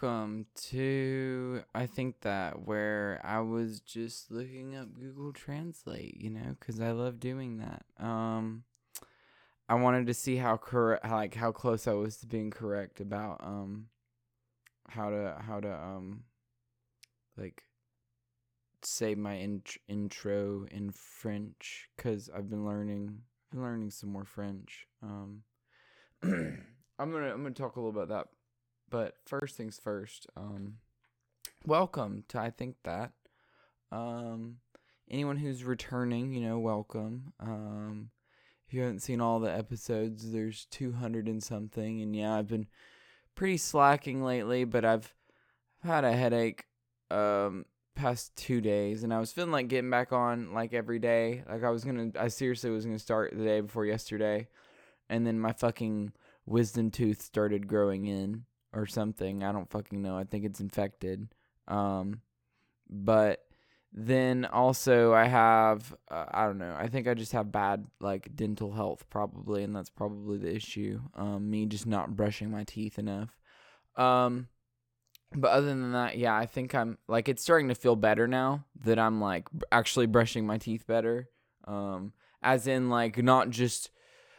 welcome to I think that where I was just looking up Google Translate, you know, cuz I love doing that. Um I wanted to see how correct like how close I was to being correct about um how to how to um like say my int- intro in French cuz I've been learning been learning some more French. Um I'm going to I'm going to talk a little about that but first things first, um, welcome to I think that. Um, anyone who's returning, you know, welcome. Um, if you haven't seen all the episodes, there's 200 and something, and yeah, I've been pretty slacking lately, but I've had a headache um past two days and I was feeling like getting back on like every day. Like I was gonna I seriously was gonna start the day before yesterday and then my fucking wisdom tooth started growing in or something. I don't fucking know. I think it's infected. Um, but then also I have uh, I don't know. I think I just have bad like dental health probably, and that's probably the issue. Um, me just not brushing my teeth enough. Um, but other than that, yeah, I think I'm like it's starting to feel better now that I'm like actually brushing my teeth better. Um, as in like not just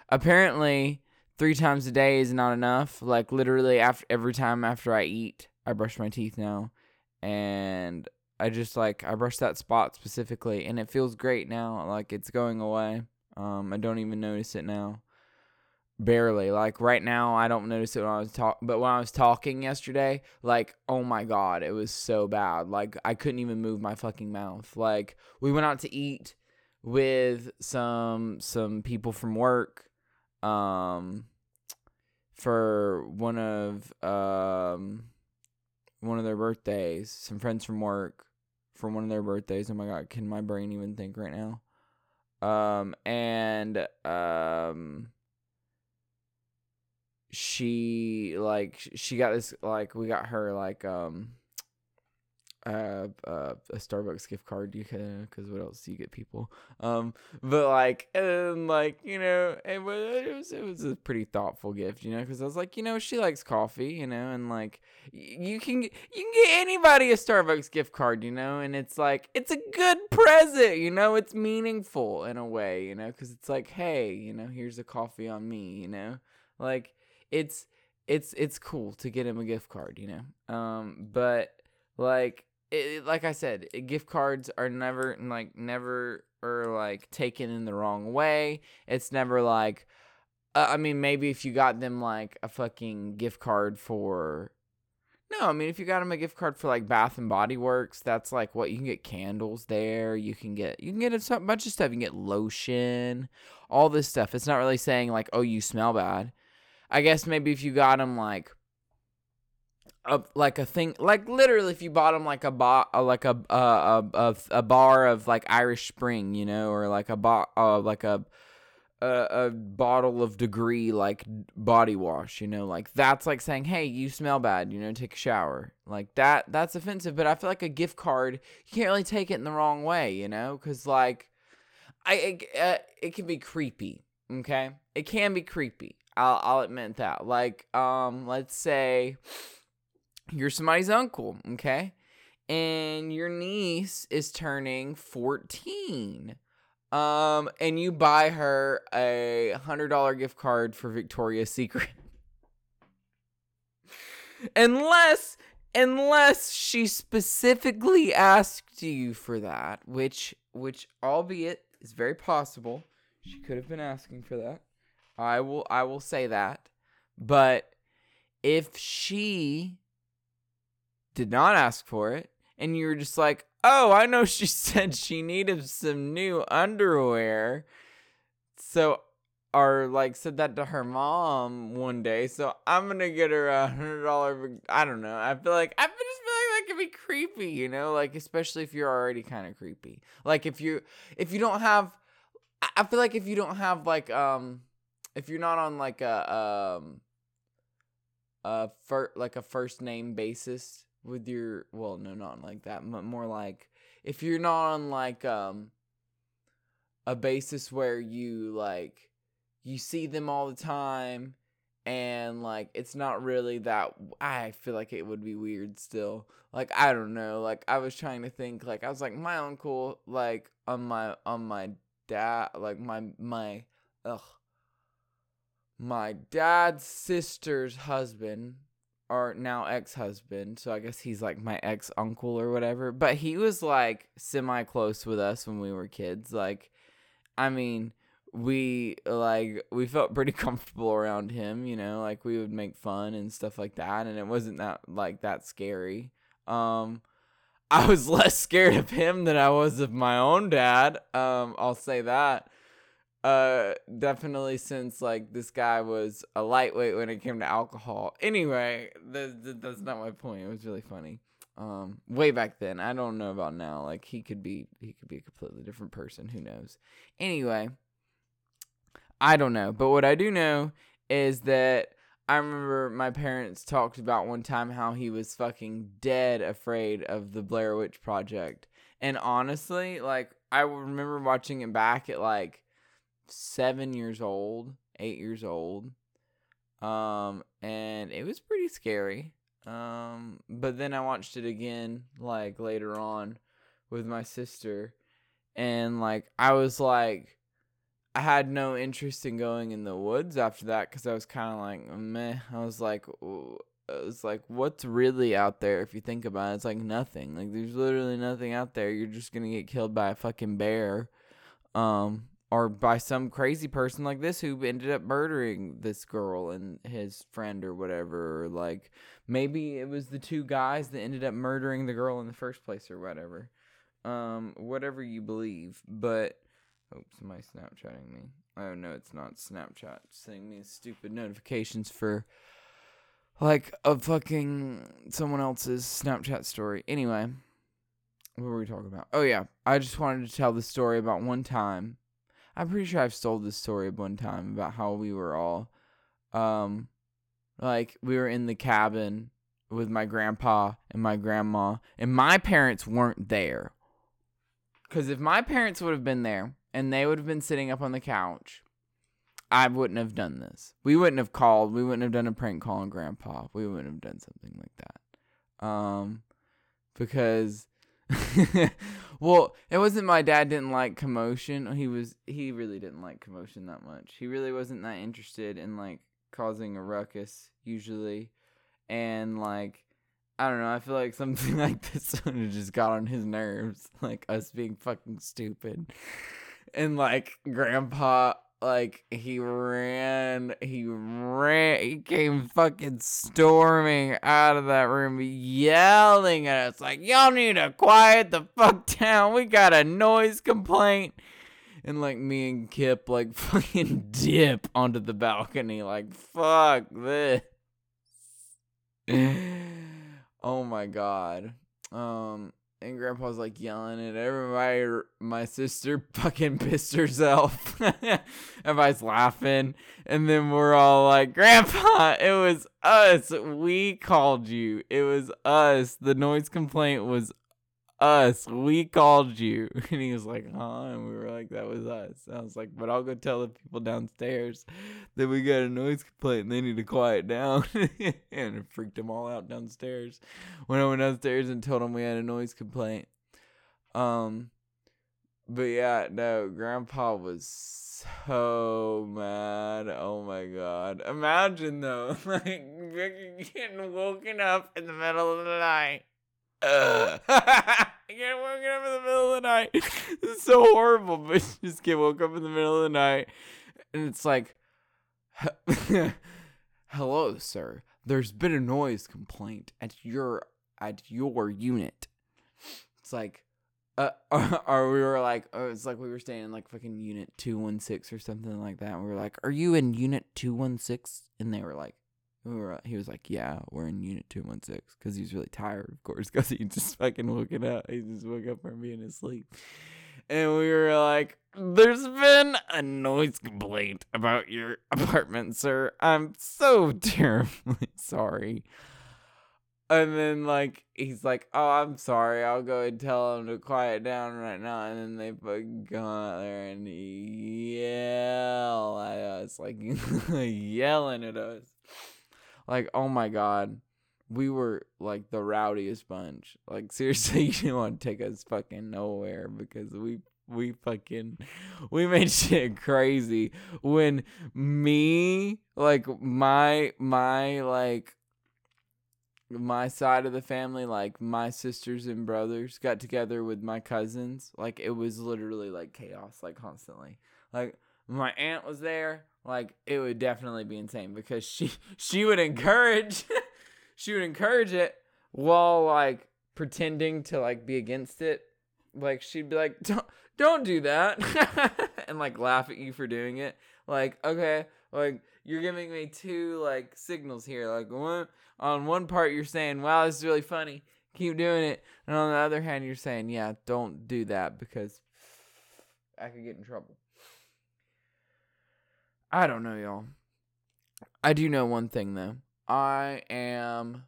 apparently three times a day is not enough. Like literally after every time after I eat, I brush my teeth now, and I just like I brush that spot specifically, and it feels great now. Like it's going away. Um, I don't even notice it now. Barely. Like right now, I don't notice it when I was talk. But when I was talking yesterday, like oh my god, it was so bad. Like I couldn't even move my fucking mouth. Like we went out to eat with some some people from work um for one of um one of their birthdays, some friends from work for one of their birthdays. Oh my god, can my brain even think right now? Um and um she like she got this like we got her like um uh, uh, a Starbucks gift card you can because what else do you get people? Um but like and like you know it was it was, a pretty thoughtful gift you know because I was like you know she likes coffee you know and like you can you can get anybody a Starbucks gift card you know and it's like it's a good present you know it's meaningful in a way you know because it's like hey you know here's a coffee on me you know? Like it's it's it's cool to get him a gift card you know? Um but like it, like I said, gift cards are never like never or like taken in the wrong way. It's never like uh, I mean maybe if you got them like a fucking gift card for no, I mean if you got them a gift card for like Bath and Body Works, that's like what you can get candles there. You can get you can get a bunch of stuff. You can get lotion, all this stuff. It's not really saying like oh you smell bad. I guess maybe if you got them like a, like a thing like literally if you bought them like a bar like a a, a a bar of like Irish Spring you know or like a bo- uh, like a, a a bottle of degree like body wash you know like that's like saying hey you smell bad you know take a shower. Like that that's offensive but I feel like a gift card you can't really take it in the wrong way you know cuz like I it, uh, it can be creepy okay? It can be creepy I'll I'll admit that. Like um let's say you're somebody's uncle, okay? And your niece is turning 14. Um, and you buy her a hundred dollar gift card for Victoria's Secret. unless unless she specifically asked you for that, which which albeit is very possible. She could have been asking for that. I will I will say that. But if she did not ask for it, and you were just like, oh, I know she said she needed some new underwear. So, or like said that to her mom one day. So I'm gonna get her a hundred dollar. I don't know. I feel like I just feel like that could be creepy, you know, like especially if you're already kind of creepy. Like if you if you don't have, I feel like if you don't have like um if you're not on like a um a fir- like a first name basis with your well no not like that but more like if you're not on like um a basis where you like you see them all the time and like it's not really that I feel like it would be weird still. Like I don't know. Like I was trying to think like I was like my uncle like on my on my dad like my my ugh my dad's sister's husband or now ex-husband so i guess he's like my ex-uncle or whatever but he was like semi close with us when we were kids like i mean we like we felt pretty comfortable around him you know like we would make fun and stuff like that and it wasn't that like that scary. Um i was less scared of him than i was of my own dad um i'll say that uh definitely since like this guy was a lightweight when it came to alcohol. Anyway that's not my point. It was really funny. Um way back then. I don't know about now. Like he could be he could be a completely different person. Who knows? Anyway I don't know. But what I do know is that I remember my parents talked about one time how he was fucking dead afraid of the Blair Witch Project. And honestly, like, I remember watching it back at like seven years old, eight years old. Um, and it was pretty scary. Um, but then I watched it again, like, later on with my sister. And, like, I was like, I had no interest in going in the woods after that because I was kind of like, meh. I was like, it's like, what's really out there if you think about it? It's like nothing. Like, there's literally nothing out there. You're just gonna get killed by a fucking bear, um, or by some crazy person like this who ended up murdering this girl and his friend or whatever. Or like, maybe it was the two guys that ended up murdering the girl in the first place or whatever. Um, whatever you believe, but Oh, somebody Snapchatting me. Oh no, it's not Snapchat. Sending me stupid notifications for like a fucking someone else's Snapchat story. Anyway, what were we talking about? Oh yeah, I just wanted to tell the story about one time. I'm pretty sure I've told this story one time about how we were all, um, like we were in the cabin with my grandpa and my grandma, and my parents weren't there. Cause if my parents would have been there, and they would have been sitting up on the couch, I wouldn't have done this. We wouldn't have called. We wouldn't have done a prank call on Grandpa. We wouldn't have done something like that. Um, because, well, it wasn't my dad didn't like commotion. He was he really didn't like commotion that much. He really wasn't that interested in like causing a ruckus usually, and like. I don't know. I feel like something like this would have just got on his nerves, like us being fucking stupid and like grandpa like he ran he ran he came fucking storming out of that room yelling at us like y'all need to quiet the fuck down. We got a noise complaint. And like me and kip like fucking dip onto the balcony like fuck this. Oh my god. Um and grandpa's like yelling at everybody. My sister fucking pissed herself. Everybody's laughing. And then we're all like, Grandpa, it was us. We called you. It was us. The noise complaint was us. We called you. And he was like, huh? And we were like, that was us. I was like, but I'll go tell the people downstairs that we got a noise complaint and they need to quiet down. and it freaked them all out downstairs. When I went downstairs and told them we had a noise complaint. Um, but yeah, no, Grandpa was so mad. Oh my god. Imagine though, like getting woken up in the middle of the night uh, I get woken up in the middle of the night. is so horrible, but just get woke up in the middle of the night, and it's like, "Hello, sir. There's been a noise complaint at your at your unit." It's like, uh, we were like, oh, it's like we were staying in like fucking unit two one six or something like that. And we were like, "Are you in unit two one 6? And they were like, we were, he was like, "Yeah, we're in Unit Two One Six because he was really tired, of course, because he just fucking woke up. He just woke up from being asleep, and we were like, "There's been a noise complaint about your apartment, sir. I'm so terribly sorry." and then like he's like, "Oh, I'm sorry. I'll go and tell him to quiet down right now." And then they go out there and yell at us, like yelling at us, like, "Oh my god." We were like the rowdiest bunch. Like seriously, you didn't want to take us fucking nowhere because we we fucking we made shit crazy when me like my my like my side of the family, like my sisters and brothers, got together with my cousins. Like it was literally like chaos, like constantly. Like my aunt was there, like it would definitely be insane because she she would encourage she would encourage it while like pretending to like be against it. Like she'd be like, "Don't don't do that," and like laugh at you for doing it. Like okay, like you're giving me two like signals here. Like one on one part you're saying, "Wow, this is really funny. Keep doing it," and on the other hand you're saying, "Yeah, don't do that because I could get in trouble." I don't know, y'all. I do know one thing though. I am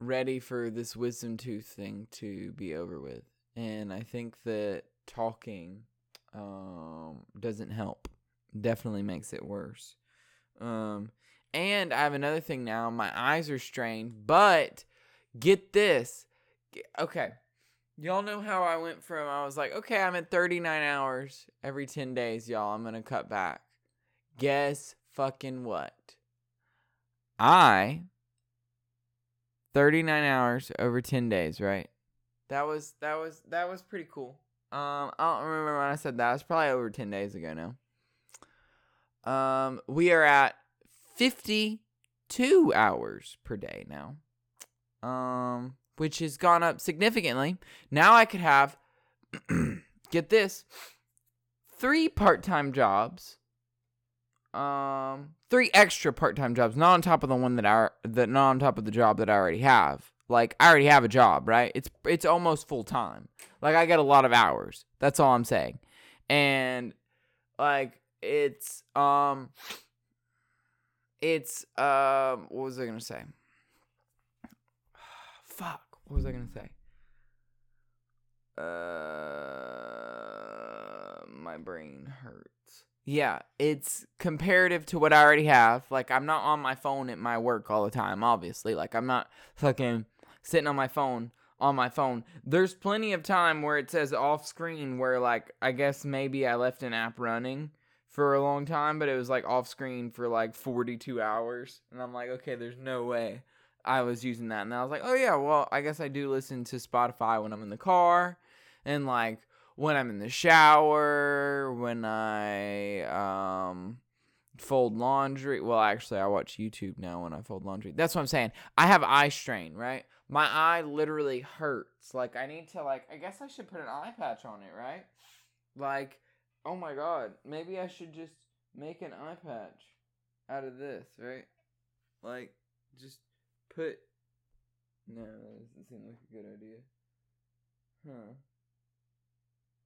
ready for this wisdom tooth thing to be over with, and I think that talking um, doesn't help. Definitely makes it worse. Um, and I have another thing now. My eyes are strained, but get this. Okay. Y'all know how I went from I was like, okay, I'm at 39 hours every 10 days, y'all. I'm going to cut back. Guess fucking what? I 39 hours over 10 days, right? That was that was that was pretty cool. Um I don't remember when I said that. It was probably over 10 days ago now. Um we are at 52 hours per day now. Um, which has gone up significantly. Now I could have, get this, three part time jobs. Um, three extra part time jobs, not on top of the one that I that not on top of the job that I already have. Like I already have a job, right? It's it's almost full time. Like I get a lot of hours. That's all I'm saying. And like it's um it's um what was I gonna say? Fuck. What was I gonna say? Uh my brain hurts. Yeah, it's comparative to what I already have. Like I'm not on my phone at my work all the time, obviously. Like I'm not fucking sitting on my phone on my phone. There's plenty of time where it says off screen where like I guess maybe I left an app running for a long time, but it was like off screen for like 42 hours. And I'm like, okay, there's no way I was using that. And I was like, oh yeah, well, I guess I do listen to Spotify when I'm in the car and like when I'm in the shower, when I um fold laundry. Well, actually, I watch YouTube now when I fold laundry. That's what I'm saying. I have eye strain, right? My eye literally hurts. Like I need to like I guess I should put an eye patch on it, right? Like Oh my god, maybe I should just make an eye patch out of this, right? Like, just put. No, that doesn't seem like a good idea. Huh.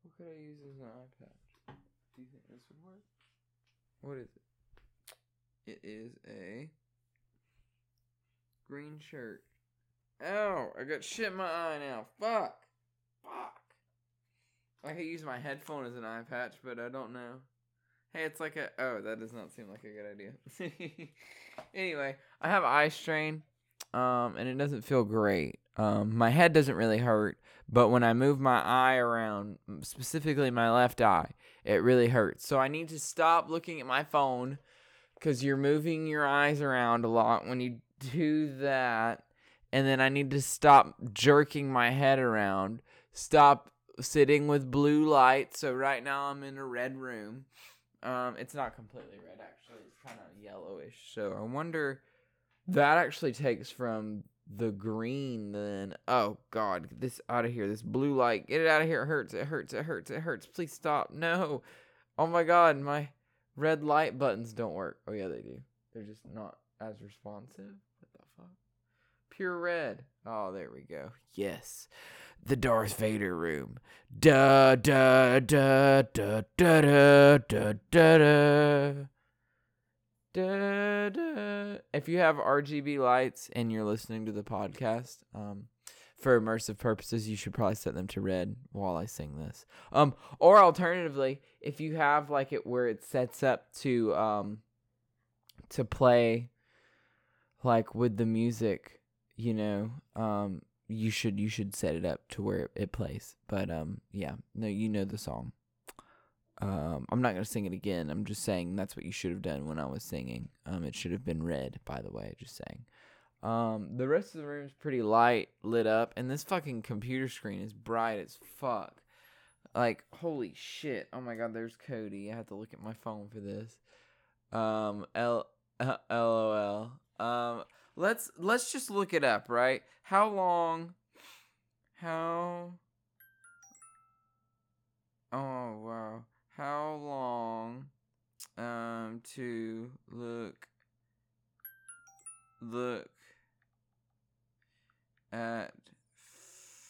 What could I use as an eye patch? Do you think this would work? What is it? It is a green shirt. Ow! I got shit in my eye now. Fuck! Fuck! I could use my headphone as an eye patch, but I don't know. Hey, it's like a. Oh, that does not seem like a good idea. anyway, I have eye strain, um, and it doesn't feel great. Um, my head doesn't really hurt, but when I move my eye around, specifically my left eye, it really hurts. So I need to stop looking at my phone because you're moving your eyes around a lot when you do that. And then I need to stop jerking my head around, stop sitting with blue light. So right now I'm in a red room. Um, it's not completely red actually. It's kind of yellowish. So I wonder that actually takes from the green then. Oh god, get this out of here. This blue light. Get it out of here. It hurts. It hurts. It hurts. It hurts. Please stop. No. Oh my god, my red light buttons don't work. Oh yeah, they do. They're just not as responsive. Pure red. Oh, there we go. Yes the Darth Vader room. Da da da da da da da da da. Da, da. If you have RGB lights and you're listening to the podcast, um, for immersive purposes, you should probably set them to red while I sing this. Um, or alternatively, if you have like it where it sets up to um to play like with the music, you know, um, you should you should set it up to where it plays. But um, yeah, no, you know the song. Um, I'm not gonna sing it again. I'm just saying that's what you should have done when I was singing. Um, it should have been red, by the way. Just saying. Um, the rest of the room is pretty light lit up, and this fucking computer screen is bright as fuck. Like holy shit! Oh my god, there's Cody. I have to look at my phone for this. Um, L uh, LOL. Um, let's let's just look it up, right? How long? How? Oh wow how long um to look look at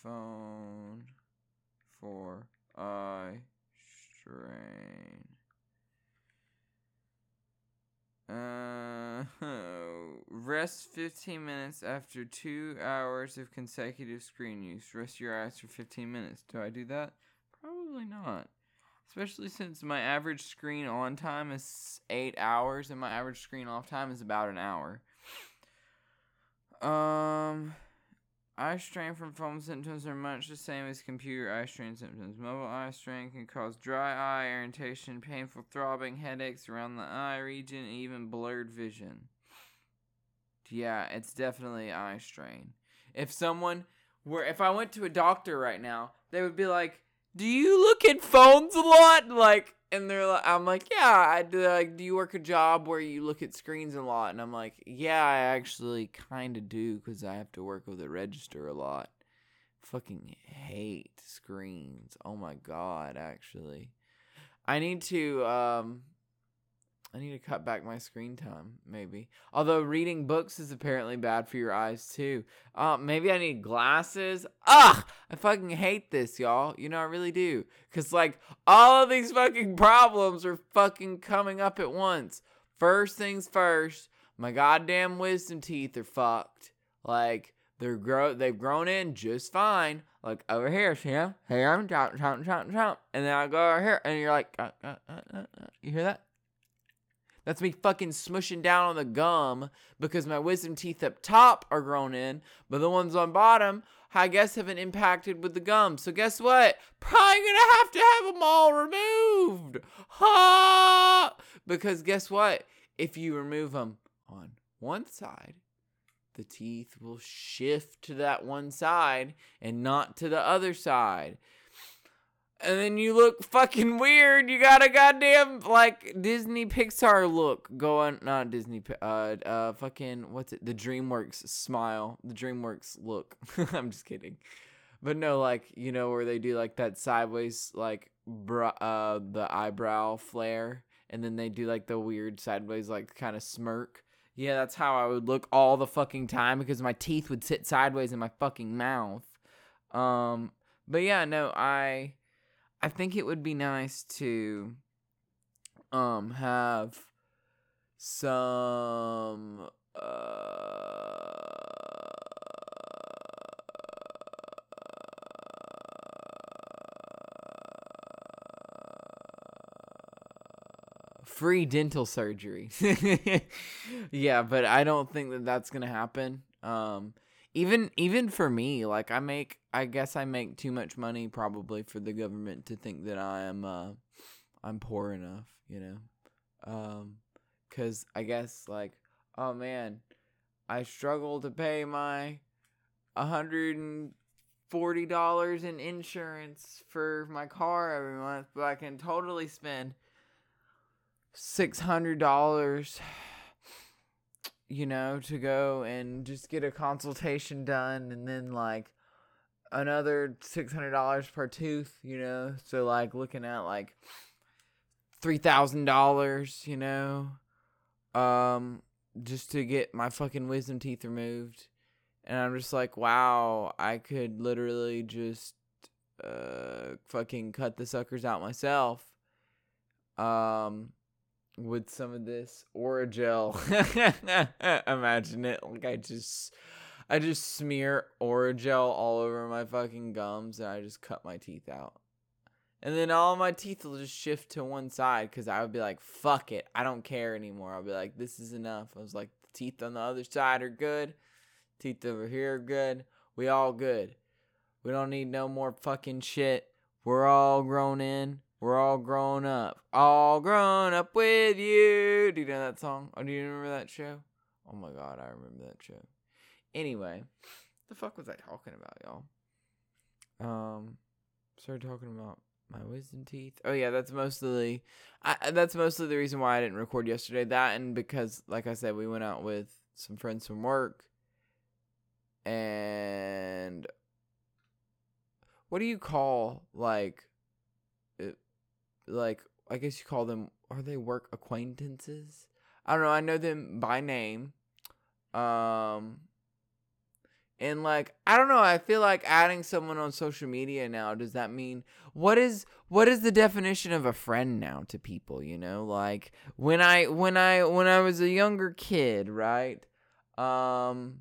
phone for eye strain uh rest 15 minutes after 2 hours of consecutive screen use. Rest your eyes for 15 minutes. Do i do that? Probably not. Especially since my average screen on time is eight hours and my average screen off time is about an hour. Um, eye strain from phone symptoms are much the same as computer eye strain symptoms. Mobile eye strain can cause dry eye, irritation, painful throbbing, headaches around the eye region, and even blurred vision. Yeah, it's definitely eye strain. If someone were, if I went to a doctor right now, they would be like, do you look at phones a lot? Like, and they're like, I'm like, yeah, I do. Like, do you work a job where you look at screens a lot? And I'm like, yeah, I actually kind of do because I have to work with a register a lot. Fucking hate screens. Oh my god, actually. I need to um I need to cut back my screen time, maybe. Although reading books is apparently bad for your eyes too. Uh, maybe I need glasses. Ugh! I fucking hate this, y'all. You know, I really do. Cause like all of these fucking problems are fucking coming up at once. First things first, my goddamn wisdom teeth are fucked. Like they're grow they've grown in just fine. Like over here, them? Here I'm chomp chomp chomp chomp. And then I go over here and you're like, uh, uh, uh, uh, uh. you hear that? That's me fucking smushing down on the gum because my wisdom teeth up top are grown in, but the ones on bottom, I guess, haven't impacted with the gum. So guess what? Probably gonna have to have them all removed. Ha! Because guess what? If you remove them on one side, the teeth will shift to that one side and not to the other side and then you look fucking weird. You got a goddamn like Disney Pixar look going. Not Disney. Uh, uh, fucking what's it? The DreamWorks smile. The DreamWorks look. I'm just kidding, but no, like you know where they do like that sideways like bra- uh the eyebrow flare, and then they do like the weird sideways like kind of smirk. Yeah, that's how I would look all the fucking time because my teeth would sit sideways in my fucking mouth. Um, but yeah, no, I I think it would be nice to um have some uh free dental surgery. yeah, but I don't think that that's going to happen. Um even even for me like i make i guess i make too much money probably for the government to think that i am uh i'm poor enough you know? Um cuz i guess like oh man i struggle to pay my a $140 in insurance for my car every month but i can totally spend $600 you know, to go and just get a consultation done and then like another $600 per tooth, you know. So like looking at like $3,000, you know, um just to get my fucking wisdom teeth removed. And I'm just like, wow, I could literally just uh fucking cut the suckers out myself. Um with some of this Orajel. Imagine it. Like I just I just smear Orajel all over my fucking gums and I just cut my teeth out. And then all my teeth will just shift to one side because I would be like, fuck it. I don't care anymore. I'll be like, this is enough. I was like, the teeth on the other side are good. Teeth over here are good. We all good. We don't need no more fucking shit. We're all grown in. We're all grown up. All grown up with you. Do you know that song? Oh, do you remember that show? Oh my god, I remember that show. Anyway, the fuck was I talking about, y'all? Um, started talking about my wisdom teeth. Oh yeah, that's mostly, I that's mostly the reason why I didn't record yesterday. That and because, like I said, we went out with some friends from work, and what do you call like like I guess you call them are they work acquaintances? I don't know. I know them by name. Um and like I don't know, I feel like adding someone on social media now does that mean what is what is the definition of a friend now to people, you know? Like when I when I when I was a younger kid, right? Um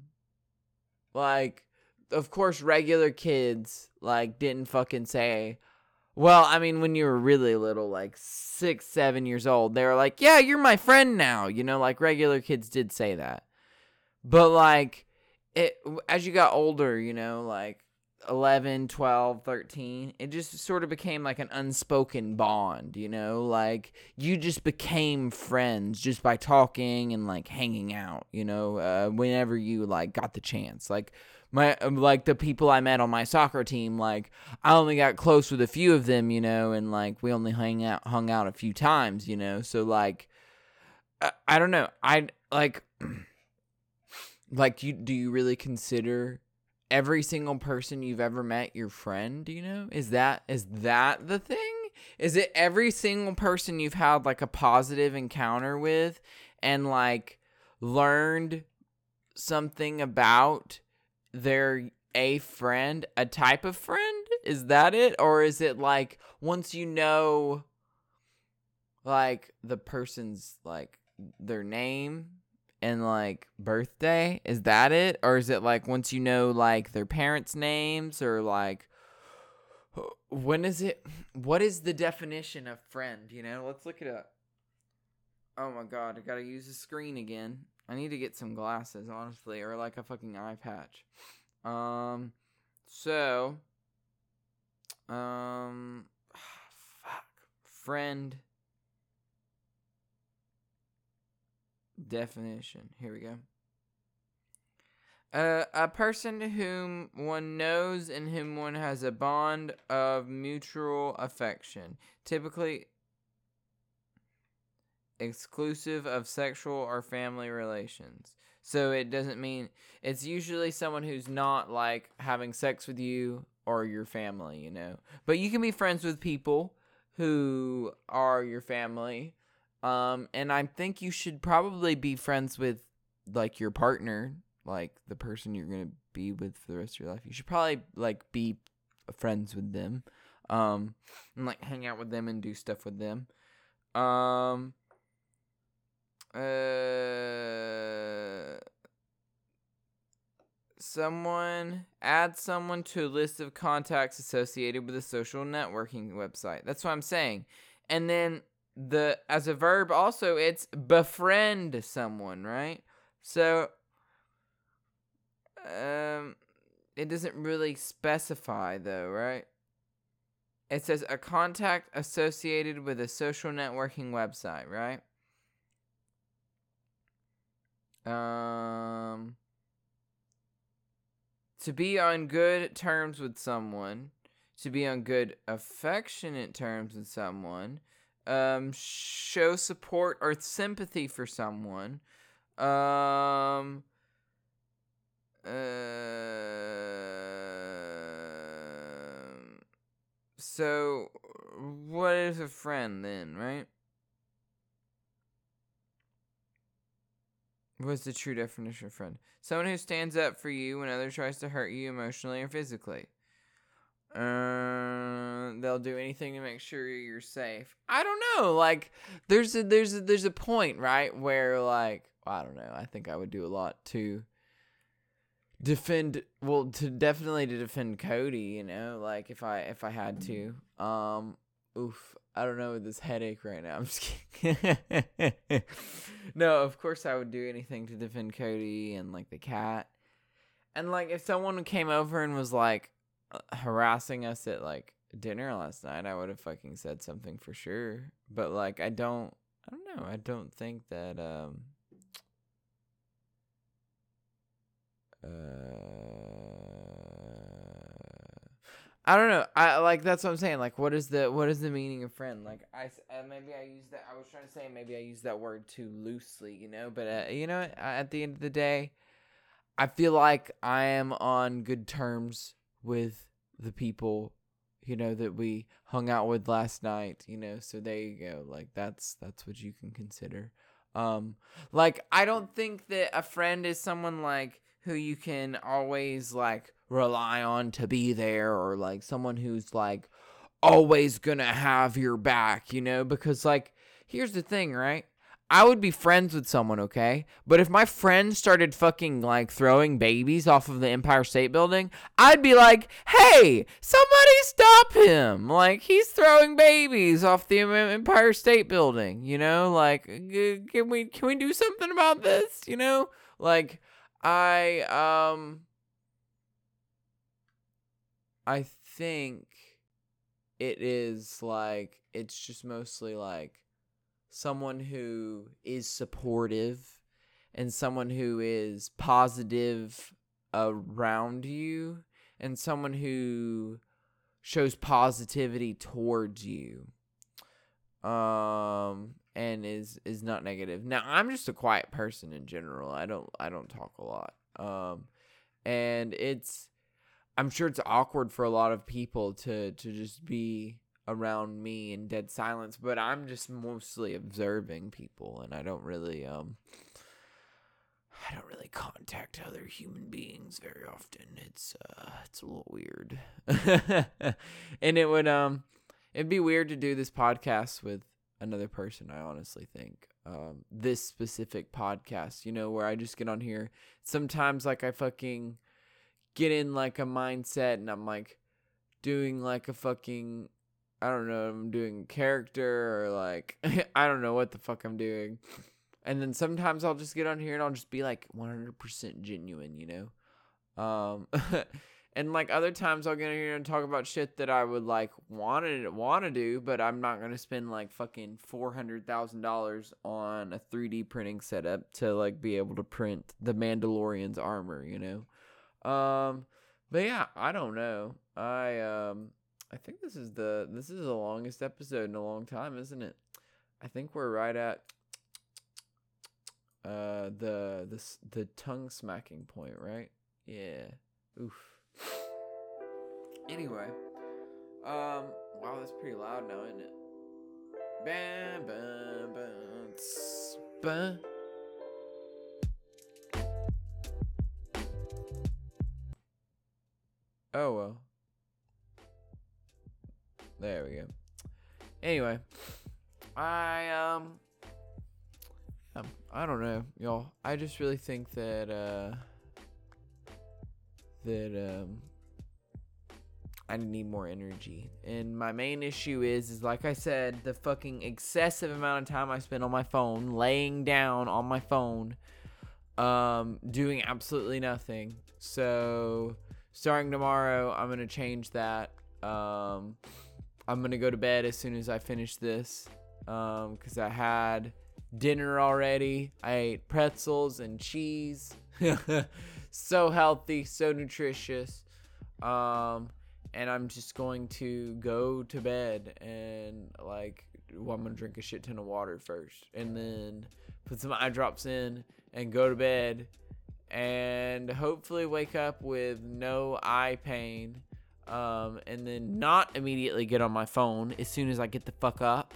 like of course regular kids like didn't fucking say well, I mean, when you were really little, like six, seven years old, they were like, yeah, you're my friend now. You know, like regular kids did say that. But like, it, as you got older, you know, like 11, 12, 13, it just sort of became like an unspoken bond, you know? Like, you just became friends just by talking and like hanging out, you know, uh, whenever you like got the chance. Like, my um, like the people I met on my soccer team, like I only got close with a few of them, you know, and like we only hung out hung out a few times, you know. So like I, I don't know. I like like you do you really consider every single person you've ever met your friend, you know? Is that is that the thing? Is it every single person you've had like a positive encounter with and like learned something about they're a friend, a type of friend? Is that it? Or is it like once you know like the person's like their name and like birthday, is that it? Or is it like once you know like their parents' names or like when is it what is the definition of friend, you know? Let's look it up. Oh my god, I gotta use the screen again. I need to get some glasses, honestly, or like a fucking eye patch. Um, so, um, fuck, friend definition. Here we go. Uh, a person whom one knows and whom one has a bond of mutual affection, typically exclusive of sexual or family relations. So it doesn't mean it's usually someone who's not like having sex with you or your family, you know. But you can be friends with people who are your family. Um and I think you should probably be friends with like your partner, like the person you're going to be with for the rest of your life. You should probably like be friends with them. Um and like hang out with them and do stuff with them. Um uh, someone add someone to a list of contacts associated with a social networking website. That's what I'm saying. And then the as a verb also it's befriend someone, right? So um it doesn't really specify though, right? It says a contact associated with a social networking website, right? Um, to be on good terms with someone, to be on good affectionate terms with someone, um, show support or sympathy for someone, um, uh, so what is a friend then, right? What's the true definition of friend? Someone who stands up for you when others tries to hurt you emotionally or physically. Uh, they'll do anything to make sure you're safe. I don't know. Like, there's a there's a, there's a point, right, where like I don't know. I think I would do a lot to defend. Well, to definitely to defend Cody. You know, like if I if I had to. Um, oof. I don't know this headache right now. I'm just kidding. no, of course I would do anything to defend Cody and like the cat. And like if someone came over and was like uh, harassing us at like dinner last night, I would have fucking said something for sure. But like I don't I don't know. I don't think that um uh I don't know. I like that's what I'm saying. Like, what is the what is the meaning of friend? Like, I uh, maybe I use that. I was trying to say maybe I use that word too loosely, you know. But uh, you know, at the end of the day, I feel like I am on good terms with the people, you know, that we hung out with last night. You know, so there you go. Like that's that's what you can consider. Um, like I don't think that a friend is someone like who you can always like rely on to be there or like someone who's like always gonna have your back, you know? Because like here's the thing, right? I would be friends with someone, okay? But if my friend started fucking like throwing babies off of the Empire State Building, I'd be like, "Hey, somebody stop him! Like he's throwing babies off the Empire State Building." You know, like can we can we do something about this? You know, like I um I think it is like it's just mostly like someone who is supportive and someone who is positive around you and someone who shows positivity towards you. Um and is is not negative now i'm just a quiet person in general i don't i don't talk a lot um and it's i'm sure it's awkward for a lot of people to to just be around me in dead silence but i'm just mostly observing people and i don't really um I don't really contact other human beings very often. It's uh it's a little weird. and it would um it'd be weird to do this podcast with another person, I honestly think. Um this specific podcast, you know, where I just get on here. Sometimes like I fucking get in like a mindset and I'm like doing like a fucking I don't know, I'm doing character or like I don't know what the fuck I'm doing. And then sometimes I'll just get on here and I'll just be like 100% genuine, you know? Um and like other times I'll get on here and talk about shit that I would like want to want to do, but I'm not to spend like fucking $400,000 on a 3D printing setup to like be able to print the Mandalorian's armor, you know? Um but yeah, I don't know. I um I think this is the this is the longest episode in a long time, isn't it? I think we're right at uh the the the tongue smacking point, right? Yeah. Oof. Anyway, um, wow, that's pretty loud now, isn't it? Bam, bam, bam, bam. Oh well. There we go. Anyway, I um um, I don't know, y'all. I just really think that uh that um I need more energy. And my main issue is is like I said, the fucking excessive amount of time I spend on my phone, laying down on my phone, um, doing absolutely nothing. So starting tomorrow, I'm gonna change that. Um I'm gonna go to bed as soon as I finish this. Um, because I had dinner already. I ate pretzels and cheese. so healthy, so nutritious. Um, and I'm just going to go to bed and like well, I'm gonna drink a shit ton of water first, and then put some eye drops in and go to bed, and hopefully wake up with no eye pain. Um, and then not immediately get on my phone as soon as I get the fuck up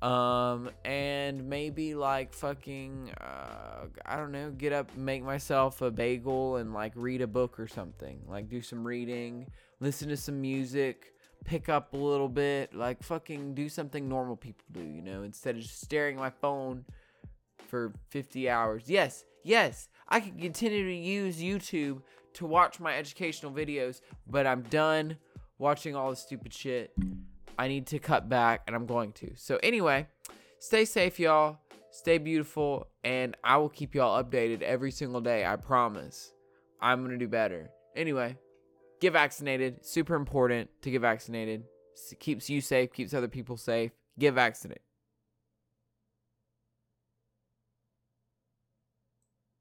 Um, and maybe like fucking, uh, I don't know, get up, make myself a bagel and like read a book or something. Like do some reading, listen to some music, pick up a little bit, like fucking do something normal people do, you know, instead of just staring at my phone for 50 hours. Yes, yes, I can continue to use YouTube to watch my educational videos, but I'm done watching all the stupid shit. I need to cut back, and I'm going to. So, anyway, stay safe, y'all. Stay beautiful, and I will keep y'all updated every single day. I promise. I'm going to do better. Anyway, get vaccinated. Super important to get vaccinated. keeps you safe, keeps other people safe. Get vaccinated.